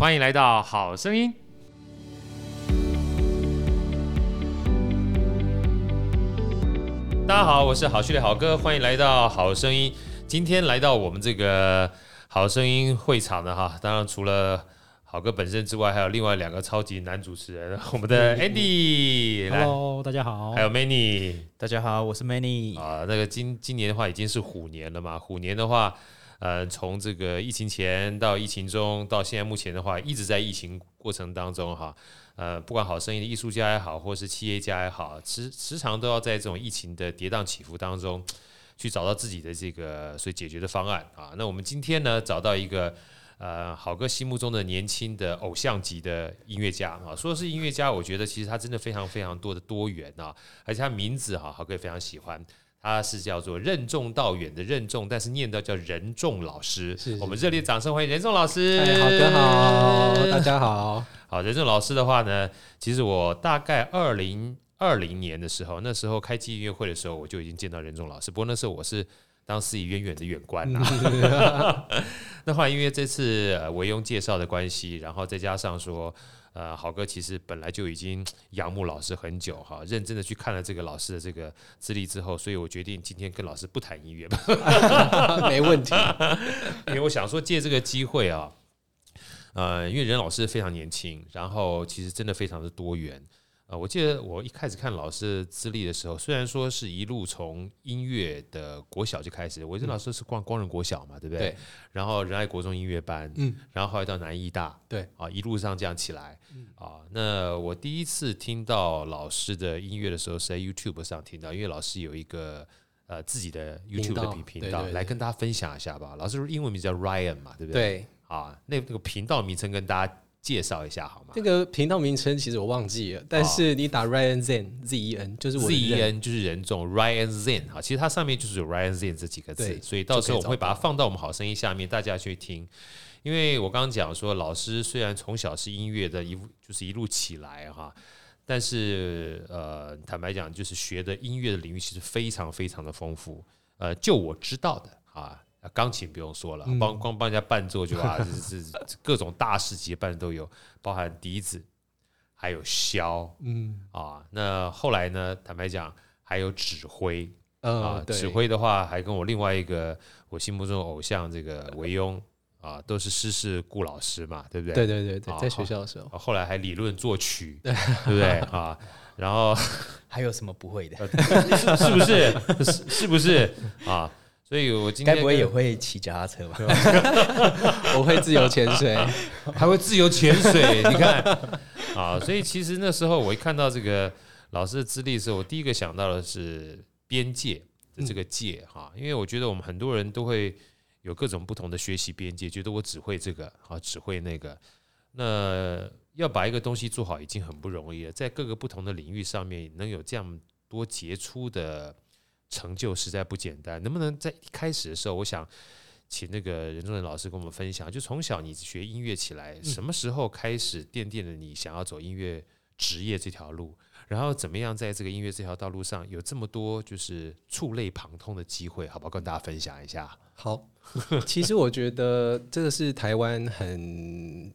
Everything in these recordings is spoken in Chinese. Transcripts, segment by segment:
欢迎来到好声音。大家好，我是好序列好哥，欢迎来到好声音。今天来到我们这个好声音会场的哈，当然除了好哥本身之外，还有另外两个超级男主持人，我们的 Andy，Hello，大家好，还有 Manny，大家好，我是 Manny 啊。那个今今年的话已经是虎年了嘛，虎年的话。呃，从这个疫情前到疫情中，到现在目前的话，一直在疫情过程当中哈。呃，不管好声音的艺术家也好，或是企业家也好，时时常都要在这种疫情的跌宕起伏当中，去找到自己的这个所以解决的方案啊。那我们今天呢，找到一个呃，好哥心目中的年轻的偶像级的音乐家啊。说是音乐家，我觉得其实他真的非常非常多的多元啊，而且他名字哈，好哥也非常喜欢。他是叫做任重道远的任重，但是念到叫任重老师。是，是，我们热烈掌声欢迎任重老师。哎，好哥好，大家好。好，任重老师的话呢，其实我大概二零二零年的时候，那时候开季音乐会的时候，我就已经见到任重老师。不过那时候我是当司仪远远的远观啊。那后来因为这次呃维庸介绍的关系，然后再加上说。呃，好哥其实本来就已经仰慕老师很久哈，认真的去看了这个老师的这个资历之后，所以我决定今天跟老师不谈音乐吧，没问题，因为我想说借这个机会啊，呃，因为任老师非常年轻，然后其实真的非常的多元。啊，我记得我一开始看老师的资历的时候，虽然说是一路从音乐的国小就开始，我任老师是光光仁国小嘛，对不对？对。然后仁爱国中音乐班，嗯，然后后来到南艺大，对，啊，一路上这样起来，啊，那我第一次听到老师的音乐的时候是在 YouTube 上听到，因为老师有一个呃自己的 YouTube 的频频道，来跟大家分享一下吧。老师英文名叫 Ryan 嘛，对不对？对。啊，那那个频道名称跟大家。介绍一下好吗？这个频道名称其实我忘记了，但是你打 Ryan Zen Z E N 就是我 Z E N 就是人种 Ryan Zen 哈，其实它上面就是有 Ryan Zen 这几个字，所以到时候我们会把它放到我们好声音下面，大家去听。因为我刚刚讲说，老师虽然从小是音乐的一就是一路起来哈，但是呃，坦白讲，就是学的音乐的领域其实非常非常的丰富。呃，就我知道的啊。啊，钢琴不用说了，帮光帮人家伴奏就啊，是 是各种大师级伴都有，包含笛子，还有箫，嗯啊，那后来呢，坦白讲，还有指挥，啊，指挥的话，还跟我另外一个我心目中的偶像这个维庸啊，都是师事顾老师嘛，对不对？对对对对，在学校的时候，后来还理论作曲，对不对啊？然后还有什么不会的？是不是？是是不是啊？所以，我今天该不会也会骑脚踏车吧？我会自由潜水，还会自由潜水。你看，啊，所以其实那时候我一看到这个老师的资历的时候，我第一个想到的是边界的这个界哈，因为我觉得我们很多人都会有各种不同的学习边界，觉得我只会这个，啊，只会那个。那要把一个东西做好已经很不容易了，在各个不同的领域上面能有这样多杰出的。成就实在不简单，能不能在一开始的时候，我想请那个任重老师跟我们分享，就从小你学音乐起来，什么时候开始奠定了你想要走音乐职业这条路？然后怎么样在这个音乐这条道路上有这么多就是触类旁通的机会？好不好？跟大家分享一下。好，其实我觉得这个是台湾很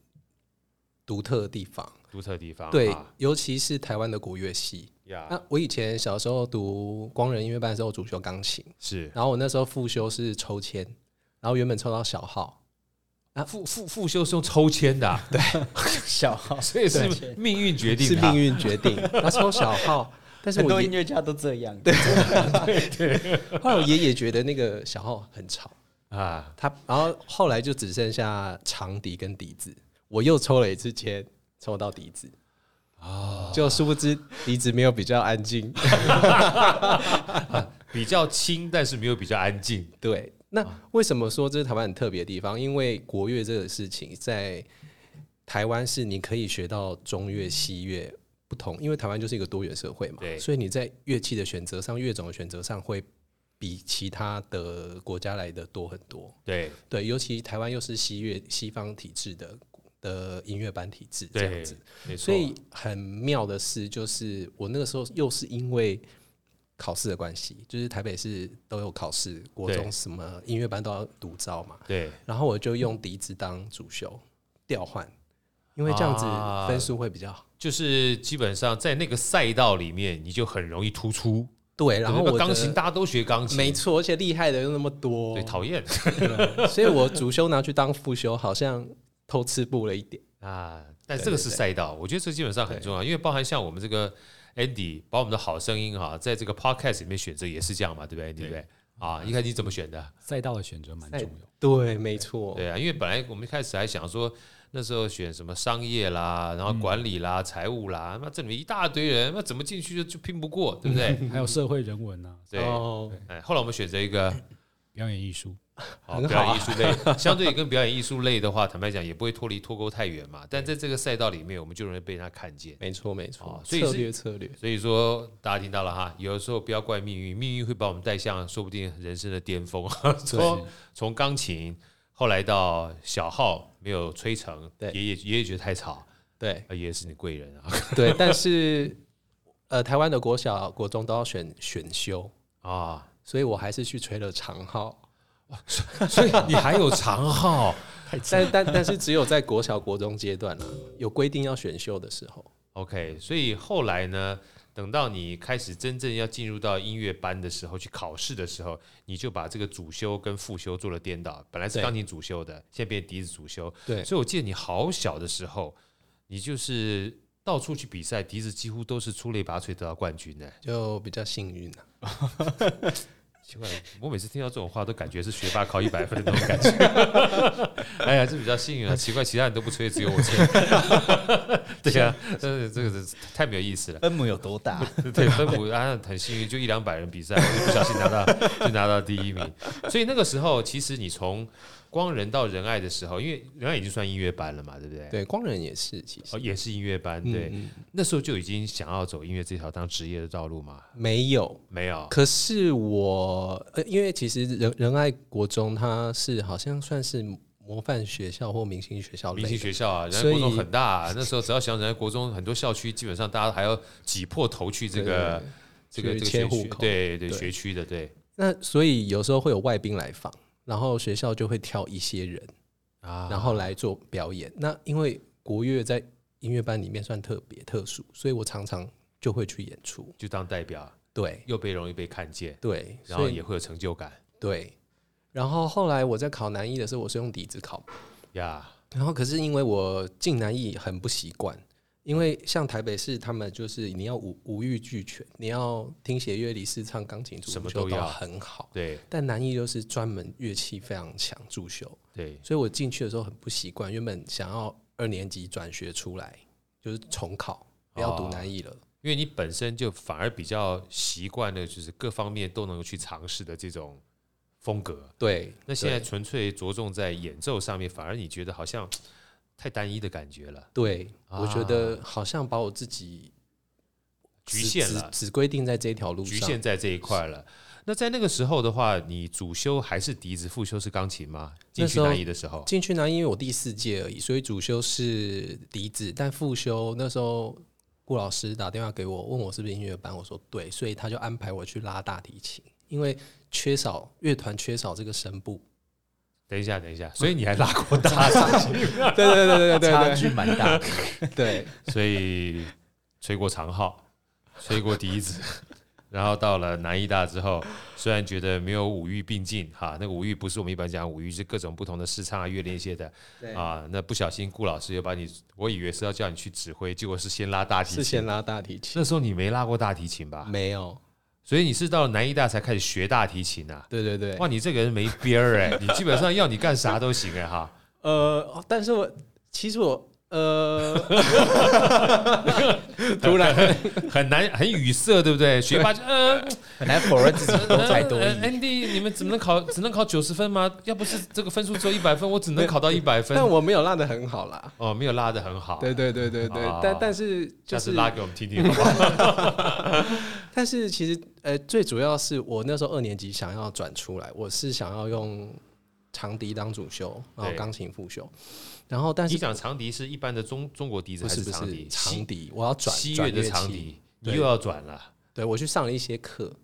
独特的地方，独特的地方，对，尤其是台湾的国乐系。Yeah. 那我以前小时候读光仁音乐班的时候，主修钢琴，是。然后我那时候复修是抽签，然后原本抽到小号，啊，复复复修是用抽签的，啊，对，小号，所以是命运决定，是命运决定。他抽小号，但是我很多音乐家都这样，对对对。后来我爷爷觉得那个小号很吵啊，他然后后来就只剩下长笛跟笛子，我又抽了一次签，抽到笛子。哦，就殊不知笛子没有比较安静，比较轻，但是没有比较安静。对，那为什么说这是台湾很特别的地方？因为国乐这个事情在台湾是你可以学到中乐、西乐不同，因为台湾就是一个多元社会嘛，对，所以你在乐器的选择上、乐种的选择上会比其他的国家来的多很多。对对，尤其台湾又是西乐西方体制的。的音乐班体制这样子，所以很妙的是，就是我那个时候又是因为考试的关系，就是台北市都有考试，国中什么音乐班都要独招嘛。对，然后我就用笛子当主修调换，因为这样子分数会比较好。啊、就是基本上在那个赛道里面，你就很容易突出。对，然后我钢琴大家都学钢琴，没错，而且厉害的又那么多，对，讨厌。所以我主修拿去当副修，好像偷吃步了一点啊。但这个是赛道，我觉得这基本上很重要，因为包含像我们这个 Andy 把我们的好声音哈，在这个 Podcast 里面选择也是这样嘛，对不对？对不对？啊，一开始你怎么选的？赛道的选择蛮重要。对，没错。对啊，因为本来我们一开始还想说，那时候选什么商业啦，然后管理啦、财务啦，那这里面一大堆人，那怎么进去就就拼不过，对不对？还有社会人文呐。对。哎，后来我们选择一个表演艺术。好，表演艺术类 相对跟表演艺术类的话，坦白讲也不会脱离脱钩太远嘛。但在这个赛道里面，我们就容易被他看见。没错，没错。所以策略策略。所以说，大家听到了哈，有的时候不要怪命运，命运会把我们带向说不定人生的巅峰。从从钢琴，后来到小号没有吹成，爷爷爷爷觉得太吵，对，爷爷是你贵人啊。对，但是呃，台湾的国小、国中都要选选修啊，所以我还是去吹了长号。所以你还有长号，但但但是只有在国小国中阶段了，有规定要选修的时候。OK，所以后来呢，等到你开始真正要进入到音乐班的时候，去考试的时候，你就把这个主修跟副修做了颠倒。本来是钢琴主修的，现在变笛子主修。对，所以我记得你好小的时候，你就是到处去比赛，笛子几乎都是出类拔萃得到冠军的，就比较幸运了。奇怪，我每次听到这种话，都感觉是学霸考一百 分的那种感觉。哎呀，这比较幸运啊。奇怪，其他人都不吹，只有我吹。对呀、啊，这个这个太没有意思了。分母有多大？对，分母啊，很幸运，就一两百人比赛，我就不小心拿到，就拿到第一名。所以那个时候，其实你从光仁到仁爱的时候，因为仁爱已经算音乐班了嘛，对不对？对，光仁也是，其实、哦、也是音乐班。对，嗯嗯那时候就已经想要走音乐这条当职业的道路嘛？没有，没有。可是我，呃，因为其实仁仁爱国中它是好像算是模范学校或明星学校，明星学校啊，人爱国中很大、啊。那时候只要想仁爱国中，很多校区基本上大家还要挤破头去这个这个这个学区，对对学区的对。那所以有时候会有外宾来访。然后学校就会挑一些人啊，然后来做表演。那因为国乐在音乐班里面算特别特殊，所以我常常就会去演出，就当代表。对，又被容易被看见。对，然后也会有成就感。对。然后后来我在考南艺的时候，我是用笛子考呀。然后可是因为我进南艺很不习惯。因为像台北市，他们就是你要五五育俱全，你要听写乐理视唱钢琴主修什么都要很好。对，但南艺就是专门乐器非常强主修。对，所以我进去的时候很不习惯，原本想要二年级转学出来，就是重考，不要读南艺了。哦，因为你本身就反而比较习惯的，就是各方面都能够去尝试的这种风格。对，那现在纯粹着重在演奏上面，反而你觉得好像。太单一的感觉了，对，啊、我觉得好像把我自己局限了，只规定在这条路上，局限在这一块了。那在那个时候的话，你主修还是笛子，副修是钢琴吗？进去南艺的时候，进去南艺因为我第四届而已，所以主修是笛子，但副修那时候顾老师打电话给我，问我是不是音乐班，我说对，所以他就安排我去拉大提琴，因为缺少乐团缺少这个声部。等一下，等一下，所以你还拉过大 提琴？对对对对对对，差距蛮大的。对，所以吹过长号，吹过笛子，然后到了南艺大之后，虽然觉得没有五育并进哈，那个五育不是我们一般讲五育，是各种不同的视唱啊、乐练一些的。啊，那不小心顾老师又把你，我以为是要叫你去指挥，结果是先拉大提琴。是先拉大提琴。那时候你没拉过大提琴吧？没有。所以你是到了南医大才开始学大提琴啊？对对对，哇，你这个人没边儿哎，你基本上要你干啥都行哎哈。呃，但是我其实我呃，突然很难很语塞，对不对？学霸就呃很难否认自己多才多艺。Andy，你们只能考只能考九十分吗？要不是这个分数只有一百分，我只能考到一百分。但我没有拉的很好啦。哦，没有拉的很好。对对对对对，但但是就是拉给我们听听好不好？但是其实，呃，最主要是我那时候二年级想要转出来，我是想要用长笛当主修，然后钢琴副修。然后，但是你讲长笛是一般的中中国笛子还是长笛？长笛，我要转西乐的长笛，你又要转了。对，我去上了一些课，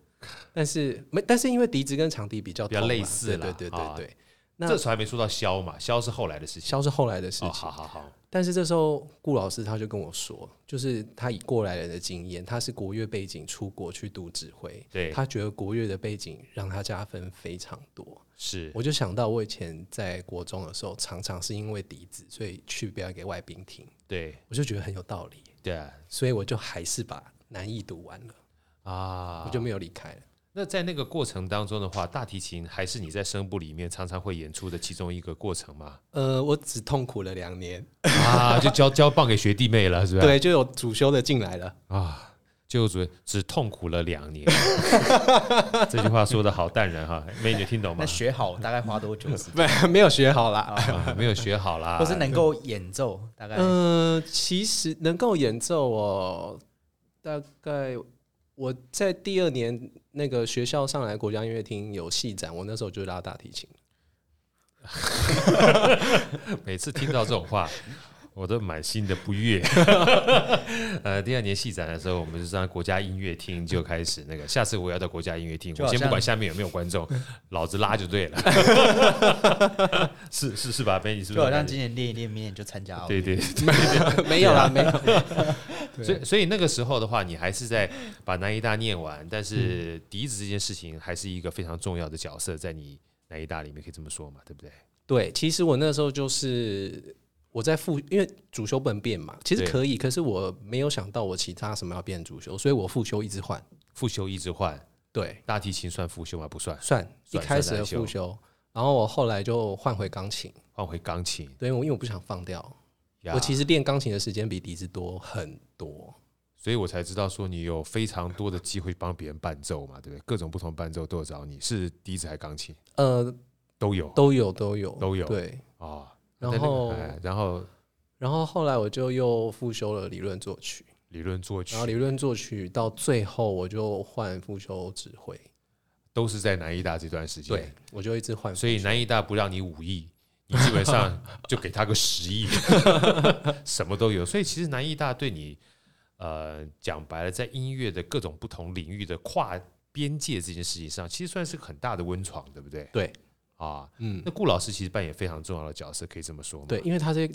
但是没，但是因为笛子跟长笛比较比较类似，对对对对对。那这时候还没说到肖嘛，肖是后来的事情，箫是后来的事情。哦，好好好。但是这时候顾老师他就跟我说，就是他以过来人的经验，他是国乐背景出国去读指挥，对，他觉得国乐的背景让他加分非常多。是，我就想到我以前在国中的时候，常常是因为笛子，所以去表演给外宾听。对，我就觉得很有道理。对啊，所以我就还是把南艺读完了啊，我就没有离开了。那在那个过程当中的话，大提琴还是你在声部里面常常会演出的其中一个过程吗？呃，我只痛苦了两年啊，就交 交棒给学弟妹了，是吧？对，就有主修的进来了啊，就主只痛苦了两年。这句话说的好淡然哈，美女听懂吗？那学好大概花多久？没没有学好啦，啊、没有学好啦，或是能够演奏大概？嗯、呃，其实能够演奏哦，大概。我在第二年那个学校上来国家音乐厅有戏展，我那时候就拉大提琴。每次听到这种话，我都满心的不悦。呃，第二年戏展的时候，我们就上国家音乐厅就开始那个。下次我要到国家音乐厅，我先不管下面有没有观众，老子拉就对了。是是是吧？Benny 是不是？就好像今年练一练，明年就参加。对对，没有啦，没有。所以，所以那个时候的话，你还是在把南医大念完，但是笛子这件事情还是一个非常重要的角色，在你南医大里面可以这么说嘛，对不对？对，其实我那时候就是我在复，因为主修不能变嘛，其实可以，可是我没有想到我其他什么要变主修，所以我复修一直换，复修一直换。对，大提琴算复修吗？不算，算，一开始的复修，然后我后来就换回钢琴，换回钢琴，对，因为我不想放掉。我其实练钢琴的时间比笛子多很多，所以我才知道说你有非常多的机会帮别人伴奏嘛，对不对？各种不同伴奏都有找你，是笛子还是钢琴？呃，都有，都有，都有，都有。对啊，然后，然后，然后后来我就又复修了理论作曲，理论作曲，然后理论作曲到最后我就换复修指挥，都是在南艺大这段时间，对，我就一直换。所以南艺大不让你五亿。你基本上就给他个十亿，什么都有。所以其实南艺大对你，呃，讲白了，在音乐的各种不同领域的跨边界这件事情上，其实算是个很大的温床，对不对？对，啊，嗯，那顾老师其实扮演非常重要的角色，可以这么说吗？对，因为他这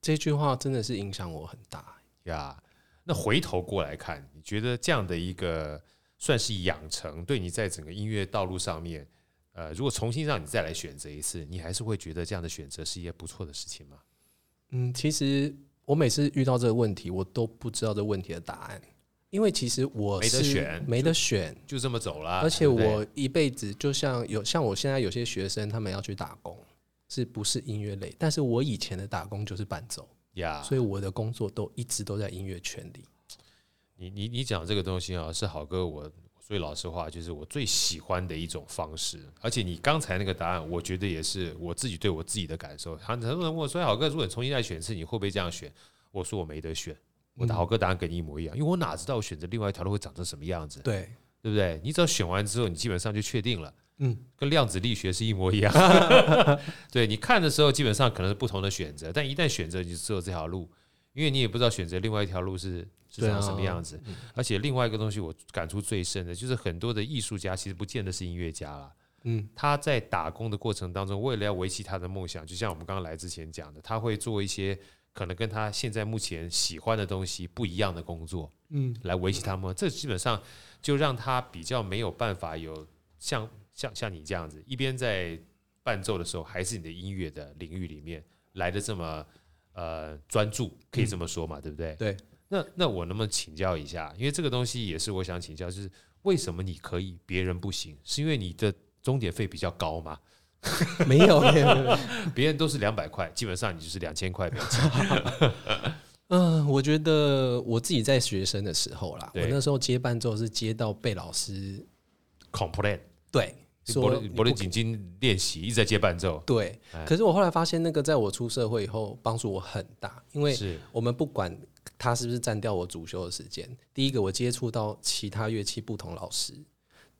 这句话真的是影响我很大呀。那回头过来看，你觉得这样的一个算是养成，对你在整个音乐道路上面？呃，如果重新让你再来选择一次，你还是会觉得这样的选择是一件不错的事情吗？嗯，其实我每次遇到这个问题，我都不知道这个问题的答案，因为其实我是没得选，没得选，就，就这么走了。而且我一辈子就像有像我现在有些学生，他们要去打工，是不是音乐类？但是我以前的打工就是伴奏呀.所以我的工作都一直都在音乐圈里。你你你讲这个东西啊，是好哥我。所以老实话，就是我最喜欢的一种方式。而且你刚才那个答案，我觉得也是我自己对我自己的感受。很多人问我说：“郝哥，如果你重新再选一次，你会不会这样选？”我说：“我没得选。”我的好哥答案跟你一模一样，因为我哪知道我选择另外一条路会长成什么样子？对，对不对？你只要选完之后，你基本上就确定了。嗯，跟量子力学是一模一样。对，你看的时候，基本上可能是不同的选择，但一旦选择，你就只有这条路，因为你也不知道选择另外一条路是。是长什么样子？而且另外一个东西，我感触最深的就是很多的艺术家其实不见得是音乐家了。嗯，他在打工的过程当中，为了要维系他的梦想，就像我们刚刚来之前讲的，他会做一些可能跟他现在目前喜欢的东西不一样的工作。嗯，来维系他们。这基本上就让他比较没有办法有像像像你这样子，一边在伴奏的时候，还是你的音乐的领域里面来的这么呃专注，可以这么说嘛？对不对？对。那那我能不能请教一下？因为这个东西也是我想请教，就是为什么你可以，别人不行？是因为你的钟点费比较高吗？没有，没有，没有，别人都是两百块，基本上你就是两千块。嗯，我觉得我自己在学生的时候啦，我那时候接伴奏是接到被老师 complain，对。说柏林锦金练习一直在接伴奏，对。可是我后来发现，那个在我出社会以后帮助我很大，因为我们不管他是不是占掉我主修的时间。第一个，我接触到其他乐器不同老师；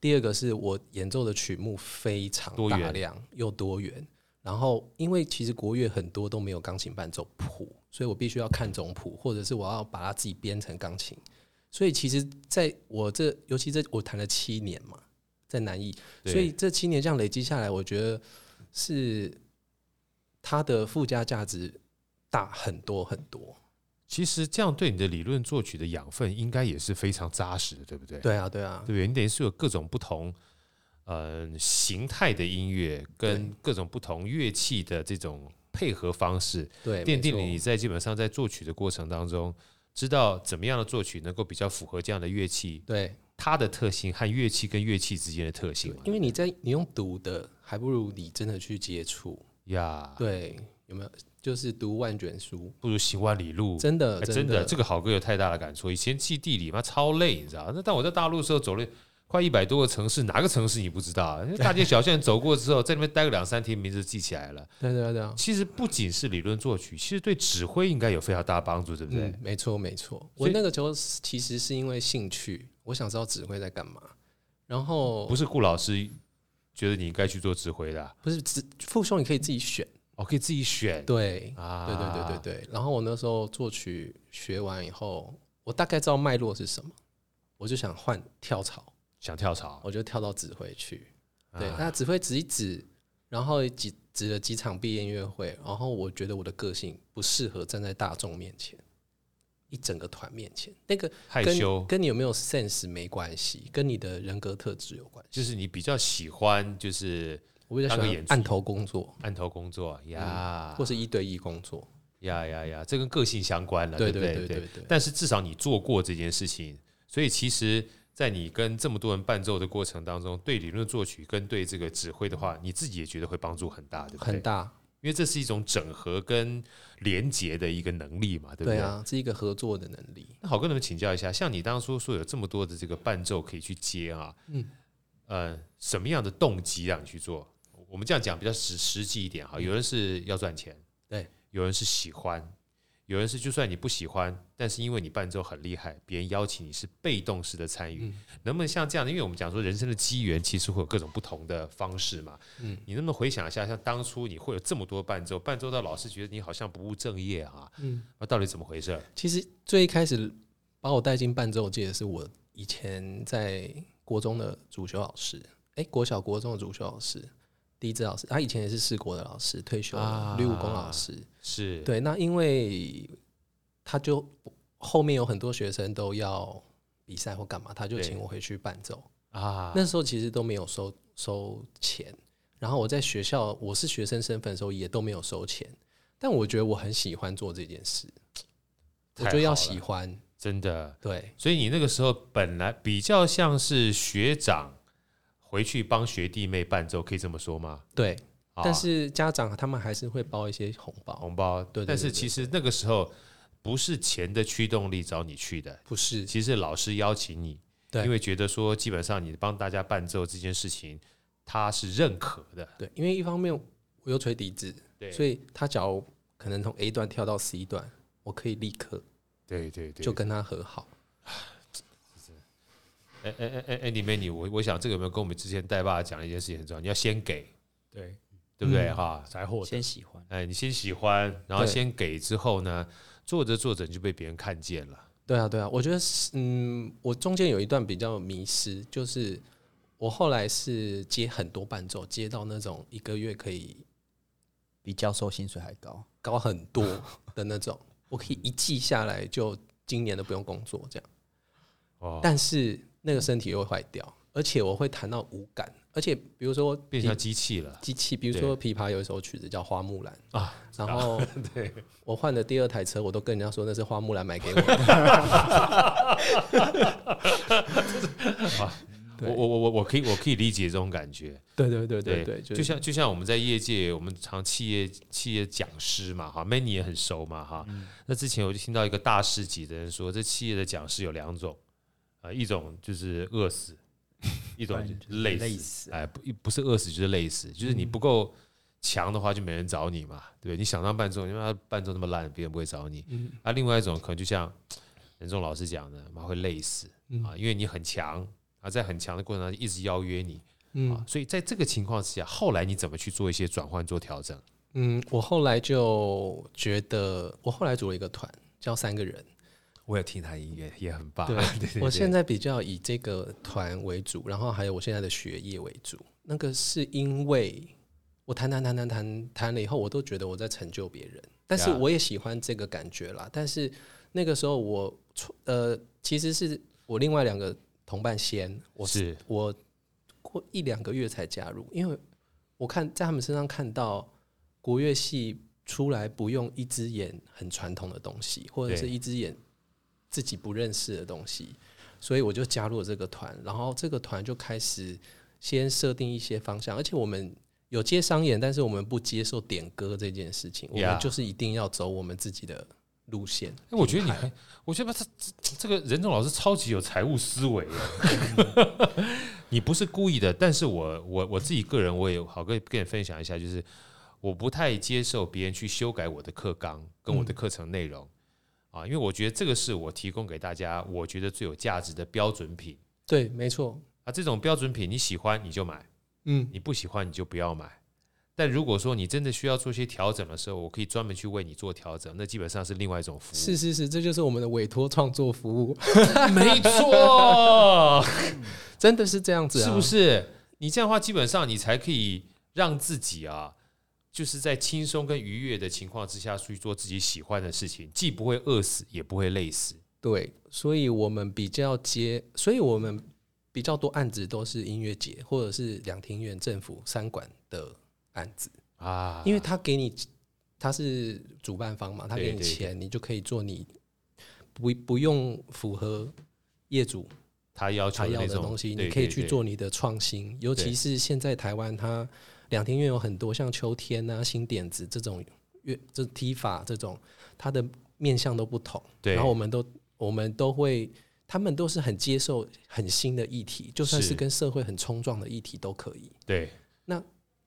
第二个，是我演奏的曲目非常大量又多元。然后，因为其实国乐很多都没有钢琴伴奏谱，所以我必须要看总谱，或者是我要把它自己编成钢琴。所以，其实在我这，尤其这我弹了七年嘛。在南艺，所以这七年这样累积下来，我觉得是它的附加价值大很多很多。其实这样对你的理论作曲的养分应该也是非常扎实的，对不对？对啊，对啊，对不对？你等于是有各种不同呃形态的音乐，跟各种不同乐器的这种配合方式，对，奠定了你在基本上在作曲的过程当中，知道怎么样的作曲能够比较符合这样的乐器，对它的特性和乐器跟乐器之间的特性。因为你在你用读的，还不如你真的去接触呀。对，有没有？就是读万卷书不如行万里路，真的，真的，真的，这个好哥有太大的感触。以前记地理嘛，超累，你知道？那但我在大陆的时候走了快一百多个城市，哪个城市你不知道？大街小巷走过之后，在那边待个两三天，名字记起来了。对对对。其实不仅是理论作曲，其实对指挥应该有非常大的帮助，对不对？嗯、没错没错。我那个时候其实是因为兴趣，我想知道指挥在干嘛。然后不是顾老师觉得你应该去做指挥的、啊，不是指傅兄你可以自己选。我可以自己选，对，啊，对对对对对。然后我那时候作曲学完以后，我大概知道脉络是什么，我就想换跳槽，想跳槽，我就跳到指挥去。对，那指挥指一指，然后几指了几场毕业音乐会，然后我觉得我的个性不适合站在大众面前，一整个团面前，那个害羞，跟你有没有 sense 没关系，跟你的人格特质有关系。就是你比较喜欢，就是。我比较喜欢案头工作，案头工作呀、嗯，或是一对一工作呀呀呀，这跟个性相关了，对对对对对。但是至少你做过这件事情，所以其实，在你跟这么多人伴奏的过程当中，对理论作曲跟对这个指挥的话，你自己也觉得会帮助很大，对不对？很大，因为这是一种整合跟连结的一个能力嘛，对不对？对啊，是一个合作的能力。那好，跟你们请教一下，像你当初说有这么多的这个伴奏可以去接啊，嗯，呃，什么样的动机让你去做？我们这样讲比较实实际一点哈，有人是要赚钱，对，有人是喜欢，有人是就算你不喜欢，但是因为你伴奏很厉害，别人邀请你是被动式的参与，能不能像这样的？因为我们讲说人生的机缘其实会有各种不同的方式嘛，嗯，你能不能回想一下，像当初你会有这么多伴奏，伴奏到老师觉得你好像不务正业啊，嗯，那到底怎么回事？其实最一开始把我带进伴奏界的是我以前在国中的主修老师，哎，国小国中的主修老师。第一支老师，他以前也是世国的老师，退休了，吕武功老师。是。对。那因为他就后面有很多学生都要比赛或干嘛，他就请我回去伴奏。啊。那时候其实都没有收收钱，然后我在学校我是学生身份的时候也都没有收钱，但我觉得我很喜欢做这件事，我觉得要喜欢，真的。对。所以你那个时候本来比较像是学长。回去帮学弟妹伴奏，可以这么说吗？对，但是家长他们还是会包一些红包，红包。对，但是其实那个时候不是钱的驱动力找你去的，不是。其实老师邀请你，对，因为觉得说基本上你帮大家伴奏这件事情，他是认可的。对，因为一方面我又吹笛子，对，所以他只要可能从 A 段跳到 C 段，我可以立刻，对对对，就跟他和好。哎哎哎哎哎，你妹你我我想这个有没有跟我们之前带爸讲一件事情很重要？你要先给，对对不对哈？才获先喜欢，哎，你先喜欢，然后先给之后呢，做着做着你就被别人看见了。对啊对啊，我觉得是嗯，我中间有一段比较迷失，就是我后来是接很多伴奏，接到那种一个月可以比教授薪水还高高很多的那种，我可以一季下来就今年都不用工作这样。哦，但是。那个身体又会坏掉，而且我会弹到无感，而且比如说变成机器了。机器，比如说琵琶有一首曲子叫《花木兰》啊，然后 对我换的第二台车，我都跟人家说那是花木兰买给我的。我我我我我可以我可以理解这种感觉。对对对对对，就像就像我们在业界，我们常企业企业讲师嘛，哈，Many 也很熟嘛，哈。那之前我就听到一个大师级的人说，这企业的讲师有两种。啊，一种就是饿死，一种 就是累死。累死哎，不不是饿死就是累死，就是你不够强的话，就没人找你嘛，对不对？你想当伴奏，因为他伴奏那么烂，别人不会找你。嗯。啊，另外一种可能就像任重老师讲的，妈会累死啊，因为你很强啊，在很强的过程当中一直邀约你，嗯，所以在这个情况之下，后来你怎么去做一些转换、做调整？嗯，我后来就觉得，我后来组了一个团，叫三个人。我有听他音乐，也很棒。对，我现在比较以这个团为主，然后还有我现在的学业为主。那个是因为我弹弹弹弹弹弹了以后，我都觉得我在成就别人，但是我也喜欢这个感觉啦。但是那个时候我呃，其实是我另外两个同伴先，我是我过一两个月才加入，因为我看在他们身上看到国乐系出来不用一只眼很传统的东西，或者是一只眼自己不认识的东西，所以我就加入了这个团，然后这个团就开始先设定一些方向，而且我们。有接商演，但是我们不接受点歌这件事情，我们就是一定要走我们自己的路线。哎，我觉得你还，我觉得他这这个任总老师超级有财务思维。你不是故意的，但是我我我自己个人我也好跟跟你分享一下，就是我不太接受别人去修改我的课纲跟我的课程内容啊，因为我觉得这个是我提供给大家，我觉得最有价值的标准品。对，没错。啊，这种标准品你喜欢你就买。嗯，你不喜欢你就不要买。但如果说你真的需要做些调整的时候，我可以专门去为你做调整。那基本上是另外一种服务。是是是，这就是我们的委托创作服务。没错，真的是这样子啊，是不是？你这样的话，基本上你才可以让自己啊，就是在轻松跟愉悦的情况之下去做自己喜欢的事情，既不会饿死，也不会累死。对，所以我们比较接，所以我们。比较多案子都是音乐节或者是两庭院、政府三馆的案子啊，因为他给你，他是主办方嘛，他给你钱，你就可以做你不不用符合业主他要求他要的东西，你可以去做你的创新。尤其是现在台湾，他两厅院有很多像秋天啊、新点子这种乐，这踢法这种，它的面向都不同。对然后我们都我们都会。他们都是很接受很新的议题，就算是跟社会很冲撞的议题都可以。对，那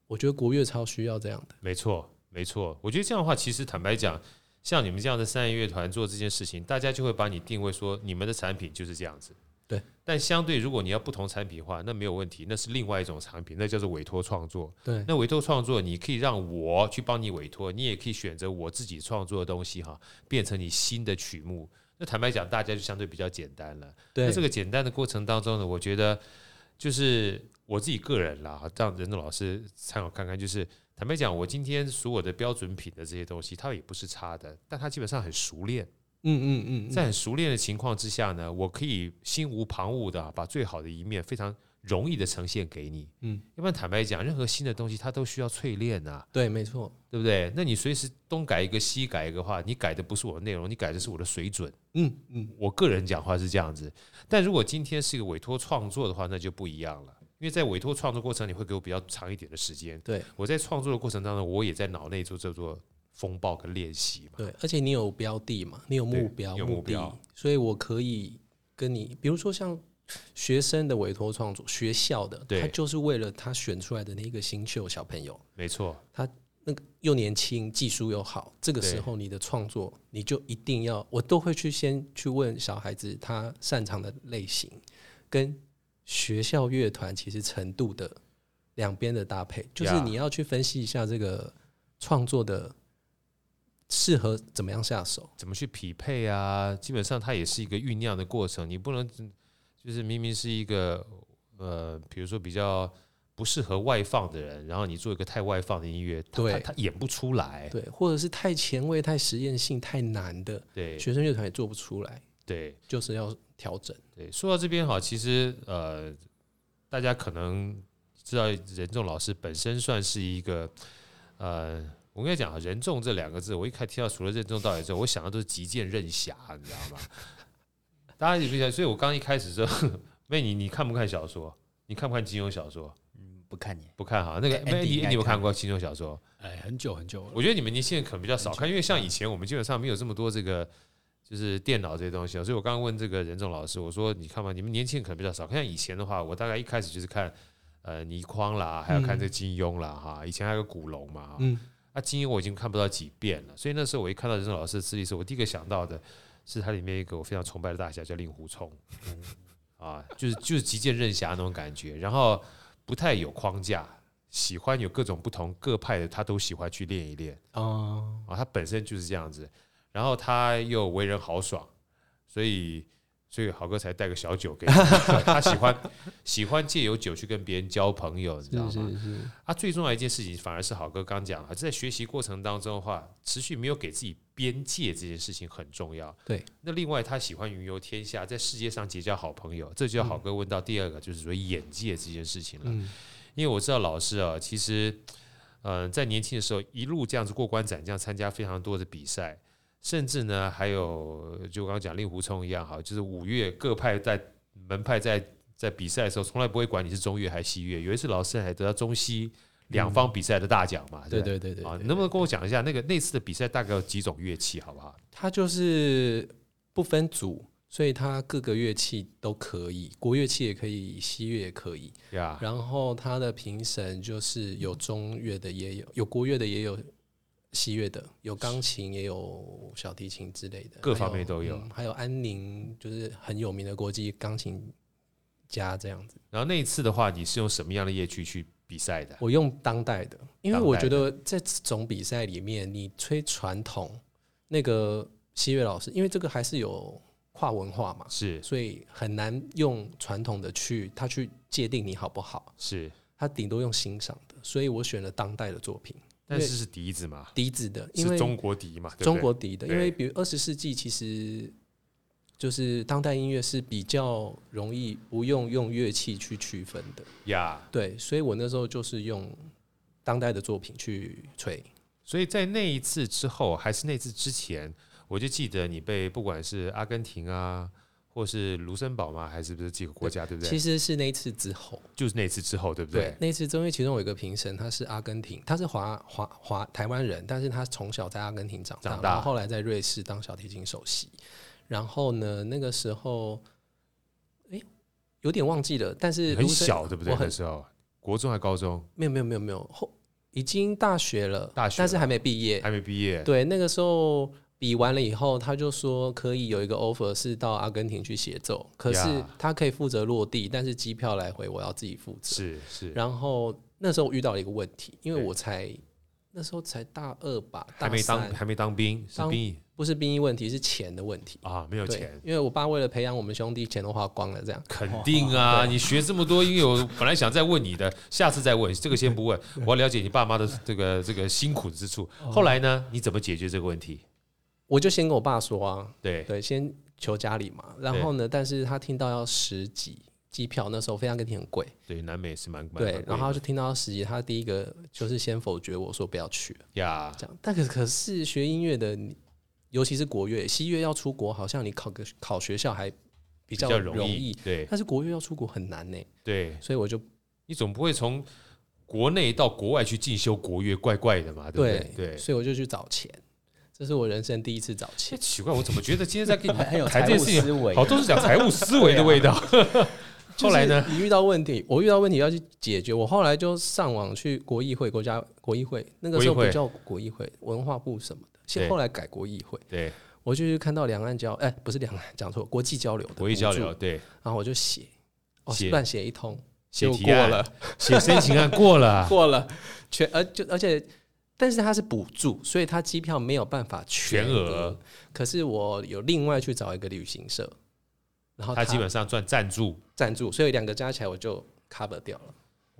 我觉得国乐超需要这样的。没错，没错。我觉得这样的话，其实坦白讲，像你们这样的三人乐团做这件事情，大家就会把你定位说，你们的产品就是这样子。对。但相对，如果你要不同产品的话，那没有问题，那是另外一种产品，那叫做委托创作。对。那委托创作，你可以让我去帮你委托，你也可以选择我自己创作的东西哈，变成你新的曲目。那坦白讲，大家就相对比较简单了。对，那这个简单的过程当中呢，我觉得就是我自己个人啦，让任总老师参考看看。就是坦白讲，我今天所有的标准品的这些东西，它也不是差的，但它基本上很熟练。嗯嗯嗯，在很熟练的情况之下呢，我可以心无旁骛的把最好的一面非常。容易的呈现给你，嗯，要不然坦白讲，任何新的东西它都需要淬炼呐，对，没错，对不对？那你随时东改一个西改一个话，你改的不是我的内容，你改的是我的水准，嗯嗯，我个人讲话是这样子，但如果今天是一个委托创作的话，那就不一样了，因为在委托创作过程，你会给我比较长一点的时间，对，我在创作的过程当中，我也在脑内做这做风暴跟练习嘛，对，而且你有标的嘛，你有目标，有目标，所以我可以跟你，比如说像。学生的委托创作，学校的，他就是为了他选出来的那个新秀小朋友，没错，他那个又年轻，技术又好，这个时候你的创作，你就一定要，我都会去先去问小孩子他擅长的类型，跟学校乐团其实程度的两边的搭配，就是你要去分析一下这个创作的适合怎么样下手，怎么去匹配啊？基本上它也是一个酝酿的过程，你不能。就是明明是一个呃，比如说比较不适合外放的人，然后你做一个太外放的音乐，对，他，他演不出来，对，或者是太前卫、太实验性、太难的，对，学生乐团也做不出来，对，就是要调整。对，说到这边哈，其实呃，大家可能知道任重老师本身算是一个呃，我跟你讲啊，任重这两个字，我一开始听到除了任重道远之后，我想的都是极剑任侠，你知道吗？大家也不晓得，所以我刚一开始说，妹你你看不看小说？你看不看金庸小说？嗯，不看你不看哈。那个妹你你有看过金庸小说？哎，很久很久了。我觉得你们年轻人可能比较少看，因为像以前我们基本上没有这么多这个就是电脑这些东西。所以我刚刚问这个任重老师，我说你看嘛？你们年轻人可能比较少看。像以前的话，我大概一开始就是看呃倪匡啦，还有看这个金庸啦哈。以前还有个古龙嘛，嗯，啊金庸我已经看不到几遍了。所以那时候我一看到任正老师的资历时，我第一个想到的。是他里面一个我非常崇拜的大侠叫令狐冲，啊，就是就是极剑任侠那种感觉，然后不太有框架，喜欢有各种不同各派的他都喜欢去练一练，啊，他本身就是这样子，然后他又为人豪爽，所以所以豪哥才带个小酒给你。他喜欢喜欢借由酒去跟别人交朋友，你知道吗？是是是。啊，最重要一件事情反而是豪哥刚讲了，在学习过程当中的话，持续没有给自己边界这件事情很重要。对。那另外，他喜欢云游天下，在世界上结交好朋友，这就要豪哥问到第二个，就是说眼界这件事情了。嗯。因为我知道老师啊，其实，嗯、呃，在年轻的时候一路这样子过关斩将，参加非常多的比赛。甚至呢，还有就我刚刚讲令狐冲一样，哈，就是五岳各派在门派在在比赛的时候，从来不会管你是中岳还是西岳。有一次老师还得到中西两方比赛的大奖嘛，对对对对。啊，能不能跟我讲一下那个那次的比赛大概有几种乐器，好不好？它就是不分组，所以它各个乐器都可以，国乐器也可以，西乐也可以。呀。然后它的评审就是有中乐的，也有有国乐的，也有。西乐的有钢琴，也有小提琴之类的，各方面都有。还有，嗯、还有安宁，就是很有名的国际钢琴家这样子。然后那一次的话，你是用什么样的乐器去比赛的？我用当代的，因为我觉得在这种比赛里面，你吹传统那个西乐老师，因为这个还是有跨文化嘛，是，所以很难用传统的去他去界定你好不好，是他顶多用欣赏的，所以我选了当代的作品。但是是笛子嘛？笛子的，因为是中国笛嘛？中国笛的，因为比如二十世纪，其实就是当代音乐是比较容易不用用乐器去区分的呀。对，所以我那时候就是用当代的作品去吹。所以在那一次之后，还是那次之前，我就记得你被不管是阿根廷啊。或是卢森堡吗？还是不是几个国家？对，对不对？其实是那一次之后，就是那次之后，对不对？对，那次中间其中有一个评审，他是阿根廷，他是华华华台湾人，但是他从小在阿根廷长大，长大然后后来在瑞士当小提琴首席。然后呢，那个时候，哎，有点忘记了，但是很小，对不对？那时候国中还高中？没有没有没有没有，后已经大学了，大学，但是还没毕业，还没毕业。对，那个时候。比完了以后，他就说可以有一个 offer 是到阿根廷去协奏，可是他可以负责落地，但是机票来回我要自己负责。是是。然后那时候我遇到了一个问题，因为我才那时候才大二吧，还没当还没当兵，是兵役，不是兵役问题，是钱的问题啊，没有钱。因为我爸为了培养我们兄弟，钱都花光了，这样。肯定啊，你学这么多，因为我本来想再问你的，下次再问，这个先不问，我要了解你爸妈的这个这个辛苦之处。后来呢，你怎么解决这个问题？我就先跟我爸说啊，对对，先求家里嘛。然后呢，但是他听到要十几机票，那时候飞阿根廷很贵。对，南美是蛮贵。对，然后他就听到十几，他第一个就是先否决我说不要去了呀。这样，但可可是学音乐的，尤其是国乐、西乐要出国，好像你考个考学校还比较容易。对，但是国乐要出国很难呢。对，所以我就你总不会从国内到国外去进修国乐，怪怪的嘛？对不对？对，所以我就去找钱。这是我人生第一次找钱，奇怪，我怎么觉得今天在跟你 很有财务思维，好，都是讲财务思维的味道。后来呢？你遇到问题，我遇到问题要去解决。我后来就上网去国议会，国家国议会那个时候不叫国议会，文化部什么的，现后来改国议会。对，我就去看到两岸交，哎，不是两岸，讲错，国际交流的国际交流。对，然后我就写，哦，乱写一通，写过了，写申请案过了，过了，全而就而且。但是他是补助，所以他机票没有办法全额。可是我有另外去找一个旅行社，然后他，基本上赚赞助，赞助，所以两个加起来我就 cover 掉了。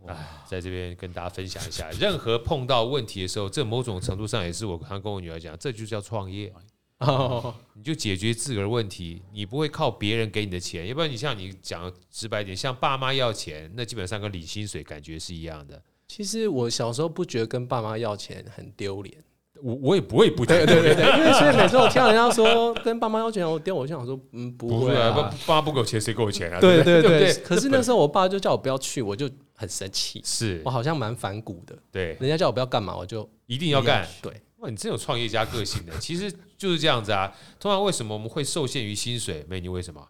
哎，在这边跟大家分享一下，任何碰到问题的时候，这某种程度上也是我刚跟我女儿讲，这就叫创业。哦，你就解决自个儿问题，你不会靠别人给你的钱，要不然你像你讲直白点，像爸妈要钱，那基本上跟领薪水感觉是一样的。其实我小时候不觉得跟爸妈要钱很丢脸，我我也不会不觉得，对对对，因为所以每次我听到人家说跟爸妈要钱我丢，我就想说嗯不会啊，爸妈不给我钱谁给我钱啊？对对对，可是那时候我爸就叫我不要去，我就很生气，是我好像蛮反骨的，对，人家叫我不要干嘛，我就一定要干，对，哇，你真有创业家个性的，其实就是这样子啊。通常为什么我们会受限于薪水？美女为什么？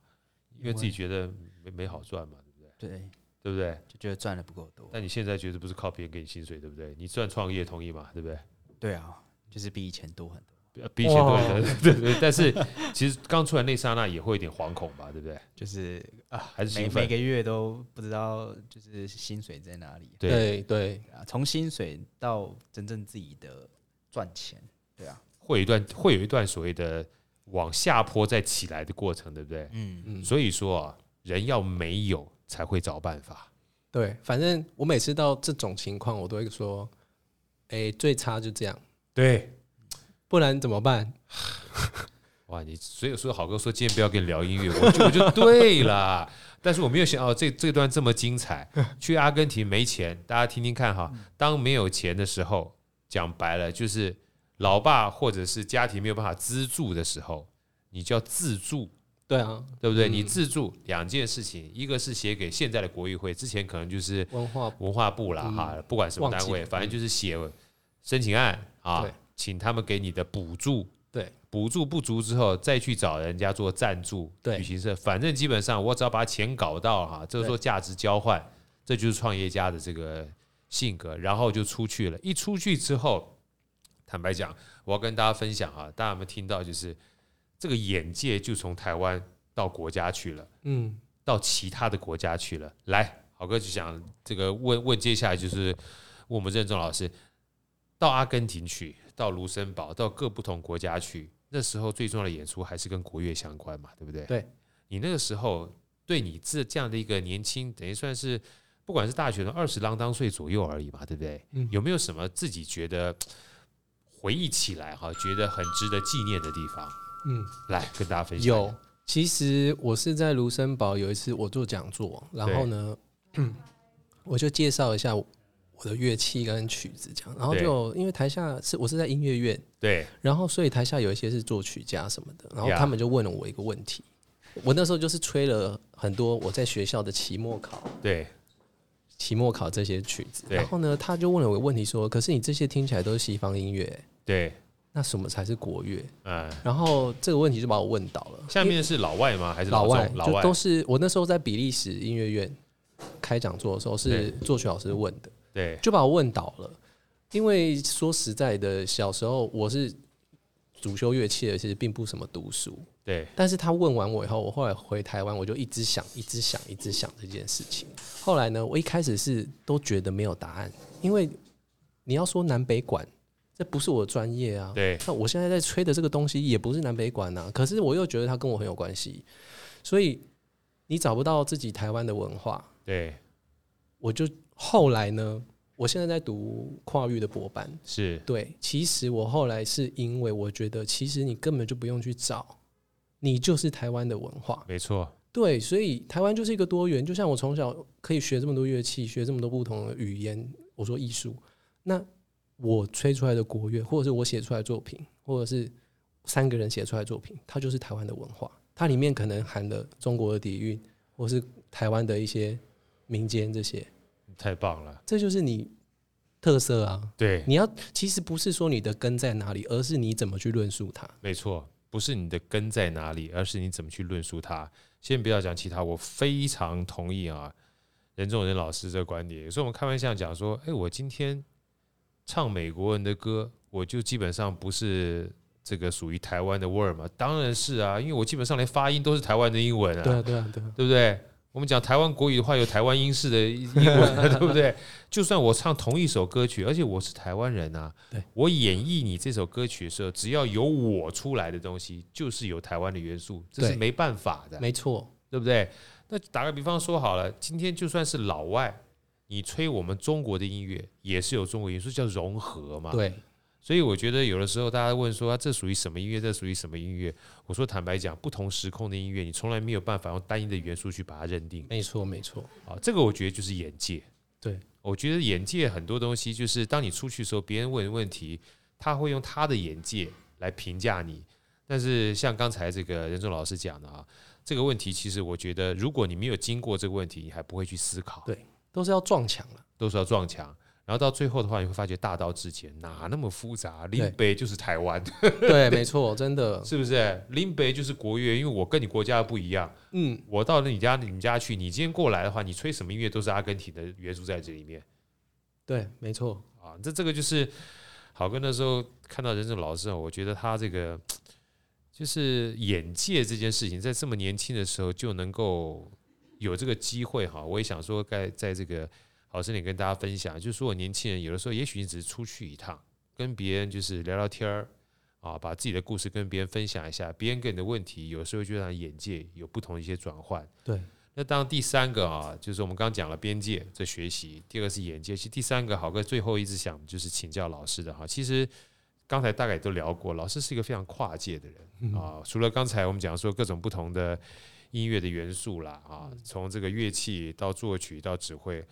因为自己觉得没没好赚嘛，对不对？对。对不对？就觉得赚的不够多。但你现在觉得不是靠别人给你薪水，对不对？你算创业同意吗？对不对？对啊，就是比以前多很多，比以前多很多。对对。但是其实刚出来那刹那也会有点惶恐吧，对不对？就是啊，还是每每个月都不知道就是薪水在哪里。对对啊，从薪水到真正自己的赚钱，对啊，会有一段会有一段所谓的往下坡再起来的过程，对不对？嗯嗯。所以说啊，人要没有才会找办法。对，反正我每次到这种情况，我都会说，哎，最差就这样。对，不然怎么办？哇，你所以说好哥说今天不要跟你聊音乐，我就我就对了。但是我没有想到这这段这么精彩。去阿根廷没钱，大家听听看哈。当没有钱的时候，讲白了就是老爸或者是家庭没有办法资助的时候，你就要自助。对啊，对不对？你自助两件事情，一个是写给现在的国议会，之前可能就是文化文化部啦哈，不管什么单位，反正就是写申请案啊，请他们给你的补助。对，补助不足之后，再去找人家做赞助。旅行社，反正基本上我只要把钱搞到哈，这个说价值交换，这就是创业家的这个性格，然后就出去了。一出去之后，坦白讲，我要跟大家分享啊，大家有没有听到？就是。这个眼界就从台湾到国家去了，嗯，到其他的国家去了。来，好哥就想这个问问，接下来就是问我们任重老师，到阿根廷去，到卢森堡，到各不同国家去，那时候最重要的演出还是跟国乐相关嘛，对不对？对，你那个时候对你这这样的一个年轻，等于算是不管是大学生二十啷当岁左右而已嘛，对不对？嗯，有没有什么自己觉得回忆起来哈，觉得很值得纪念的地方？嗯，来跟大家分享。有，其实我是在卢森堡有一次我做讲座，然后呢，我就介绍一下我的乐器跟曲子，这样，然后就因为台下是我是在音乐院，对，然后所以台下有一些是作曲家什么的，然后他们就问了我一个问题，我那时候就是吹了很多我在学校的期末考，对，期末考这些曲子，然后呢，他就问了我一个问题说，可是你这些听起来都是西方音乐，对。那什么才是国乐？嗯，然后这个问题就把我问倒了。下面是老外吗？还是老外？老外就都是我那时候在比利时音乐院开讲座的时候，是作曲老师问的。对，就把我问倒了。因为说实在的，小时候我是主修乐器的，其实并不什么读书。对，但是他问完我以后，我后来回台湾，我就一直想，一直想，一直想这件事情。后来呢，我一开始是都觉得没有答案，因为你要说南北管。这不是我的专业啊，对。那我现在在吹的这个东西也不是南北管啊，可是我又觉得它跟我很有关系，所以你找不到自己台湾的文化，对。我就后来呢，我现在在读跨域的博班，是对。其实我后来是因为我觉得，其实你根本就不用去找，你就是台湾的文化，没错。对，所以台湾就是一个多元，就像我从小可以学这么多乐器，学这么多不同的语言，我说艺术，那。我吹出来的国乐，或者是我写出来的作品，或者是三个人写出来的作品，它就是台湾的文化。它里面可能含了中国的底蕴，或是台湾的一些民间这些。太棒了，这就是你特色啊！对，你要其实不是说你的根在哪里，而是你怎么去论述它。没错，不是你的根在哪里，而是你怎么去论述它。先不要讲其他，我非常同意啊，任仲仁老师这个观点。有时候我们开玩笑讲说，哎，我今天。唱美国人的歌，我就基本上不是这个属于台湾的味儿嘛？当然是啊，因为我基本上连发音都是台湾的英文啊，对啊，对啊，对，对不对？我们讲台湾国语的话，有台湾英式的英文，对不对？就算我唱同一首歌曲，而且我是台湾人啊，我演绎你这首歌曲的时候，只要有我出来的东西，就是有台湾的元素，这是没办法的，没错，对不对？那打个比方说好了，今天就算是老外。你吹我们中国的音乐也是有中国元素，叫融合嘛？对。所以我觉得有的时候大家问说，啊，这属于什么音乐？这属于什么音乐？我说坦白讲，不同时空的音乐，你从来没有办法用单一的元素去把它认定。没错，没错。啊，这个我觉得就是眼界。对，我觉得眼界很多东西，就是当你出去的时候，别人问问题，他会用他的眼界来评价你。但是像刚才这个任重老师讲的啊，这个问题其实我觉得，如果你没有经过这个问题，你还不会去思考。对。都是要撞墙了，都是要撞墙，然后到最后的话，你会发觉大道至简，哪那么复杂？林北就是台湾，对，没错，真的。是不是？林北就是国乐，因为我跟你国家不一样，嗯，我到了你家，你们家去，你今天过来的话，你吹什么音乐都是阿根廷的元素在这里面，对，没错。啊，这这个就是好哥那时候看到任正老师，我觉得他这个就是眼界这件事情，在这么年轻的时候就能够。有这个机会哈，我也想说，在在这个好声点跟大家分享，就是说我年轻人有的时候，也许你只是出去一趟，跟别人就是聊聊天儿啊，把自己的故事跟别人分享一下，别人给你的问题，有时候就让眼界有不同的一些转换。对，那当第三个啊，就是我们刚刚讲了边界在学习，第二个是眼界，其实第三个好哥最后一直想就是请教老师的哈。其实刚才大概都聊过，老师是一个非常跨界的人啊。除了刚才我们讲说各种不同的音乐的元素啦啊，从这个乐器到作曲到指挥。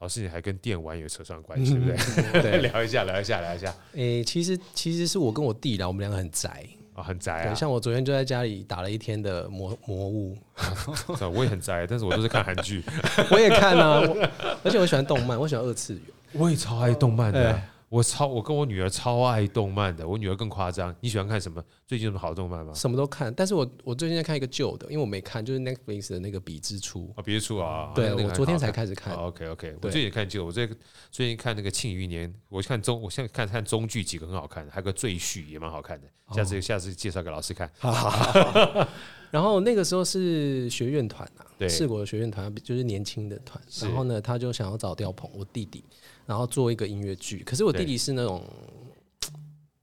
老师，你还跟电玩有扯上关系，对不对？对，聊一下，聊一下，聊一下。诶、欸，其实其实是我跟我弟聊，我们两个很宅啊、哦，很宅啊。像我昨天就在家里打了一天的魔魔物，我也很宅，但是我都是看韩剧，我也看啊，而且我喜欢动漫，我喜欢二次元，我也超爱动漫的。欸我超，我跟我女儿超爱动漫的，我女儿更夸张。你喜欢看什么？最近有什么好动漫吗？什么都看，但是我我最近在看一个旧的，因为我没看，就是 Netflix 的那个《彼之初》啊，《彼之初》啊，对，那个、我昨天才开始看。哦、OK OK，我最近看旧，我最最近看那个《庆余年》，我看中，我现在看看中剧几个很好看的，还有个《赘婿》也蛮好看的。下次、哦、下次介绍给老师看。好好好 然后那个时候是学院团啊，对，四国的学院团就是年轻的团。然后呢，他就想要找吊鹏，我弟弟。然后做一个音乐剧，可是我弟弟是那种，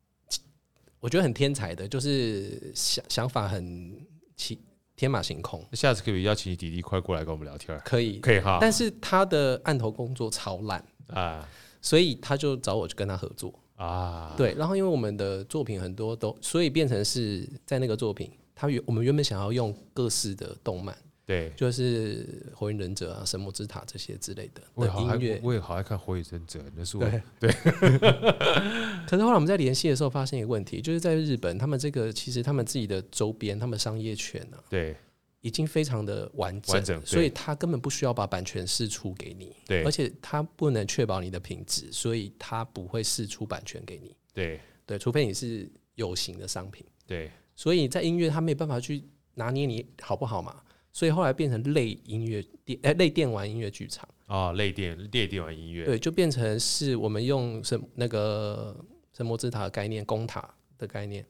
我觉得很天才的，就是想想法很奇天马行空。下次可以邀请你弟弟快过来跟我们聊天，可以可以哈。但是他的案头工作超烂啊，所以他就找我去跟他合作啊。对，然后因为我们的作品很多都，所以变成是在那个作品，他原我们原本想要用各式的动漫。对，就是《火影忍者》啊，《神魔之塔》这些之类的的音乐，我也好爱看《火影忍者》，那是我对。对 可是后来我们在联系的时候，发现一个问题，就是在日本，他们这个其实他们自己的周边，他们商业权呢、啊，对，已经非常的完整，完整，所以他根本不需要把版权释出给你，对，而且他不能确保你的品质，所以他不会释出版权给你，对，对，除非你是有形的商品，对，所以在音乐他没办法去拿捏你好不好嘛。所以后来变成类音乐电诶类电玩音乐剧场。啊，类电类电玩音乐。对，就变成是我们用什那个神魔之塔的概念，攻塔的概念，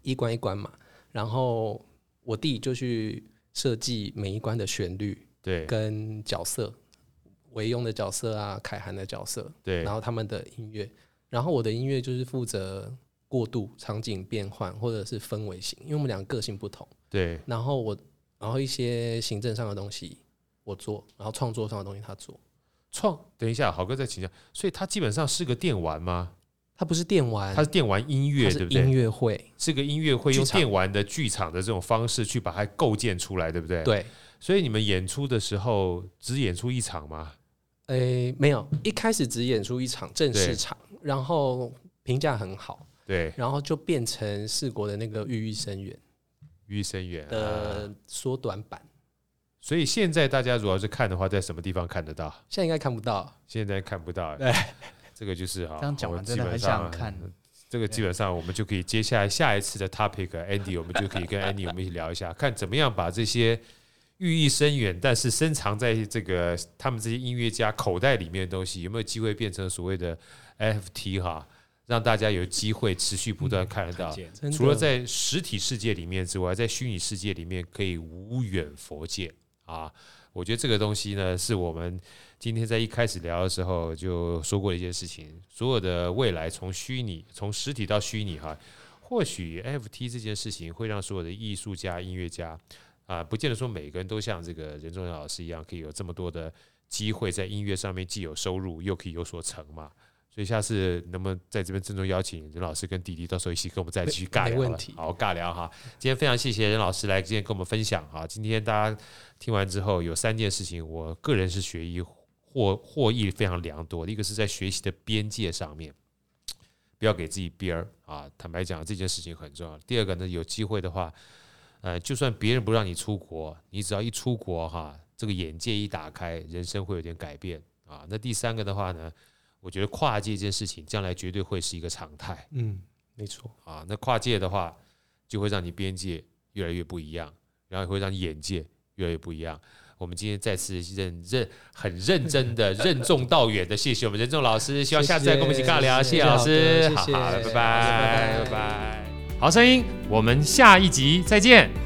一关一关嘛，然后我弟就去设计每一关的旋律，对，跟角色，唯用的角色啊，凯涵的角色，对，然后他们的音乐，然后我的音乐就是负责过渡场景变换或者是氛围型，因为我们两个个性不同，对，然后我。然后一些行政上的东西我做，然后创作上的东西他做。创，等一下，豪哥再请教。所以他基本上是个电玩吗？他不是电玩，他是电玩音乐，对不对？音乐会是个音乐会，用电玩的剧场的这种方式去把它构建出来，对不对？对。所以你们演出的时候只演出一场吗？诶，没有，一开始只演出一场正式场，然后评价很好，对，然后就变成四国的那个郁郁生源。郁生源的缩短版，所以现在大家如果是看的话，在什么地方看得到？现在应该看不到，现在看不到。对，这个就是哈，这样讲完真的很想看。这个基本上我们就可以接下来下一次的 topic，Andy，我们就可以跟 Andy 我们一起聊一下，看怎么样把这些寓意深远，但是深藏在这个他们这些音乐家口袋里面的东西，有没有机会变成所谓的 NFT 哈？让大家有机会持续不断看得到，除了在实体世界里面之外，在虚拟世界里面可以无远佛界啊！我觉得这个东西呢，是我们今天在一开始聊的时候就说过的一件事情。所有的未来从虚拟、从实体到虚拟哈，或许 NFT 这件事情会让所有的艺术家、音乐家啊，不见得说每个人都像这个任重阳老师一样，可以有这么多的机会在音乐上面既有收入，又可以有所成嘛。所以下次能不能在这边郑重邀请任老师跟弟弟，到时候一起跟我们再继续尬聊？好尬聊哈。今天非常谢谢任老师来今天跟我们分享哈。今天大家听完之后有三件事情，我个人是学医获获益非常良多。一个是在学习的边界上面，不要给自己边儿啊。坦白讲，这件事情很重要。第二个呢，有机会的话，呃，就算别人不让你出国，你只要一出国哈，这个眼界一打开，人生会有点改变啊。那第三个的话呢？我觉得跨界这件事情将来绝对会是一个常态。嗯，没错啊。那跨界的话，就会让你边界越来越不一样，然后会让你眼界越来越不一样。我们今天再次认认很认真的 任重道远的谢谢我们任重老师，希望下次再跟我们一起尬聊。谢谢老师，好，好，拜拜，拜拜，拜拜。好声音，我们下一集再见。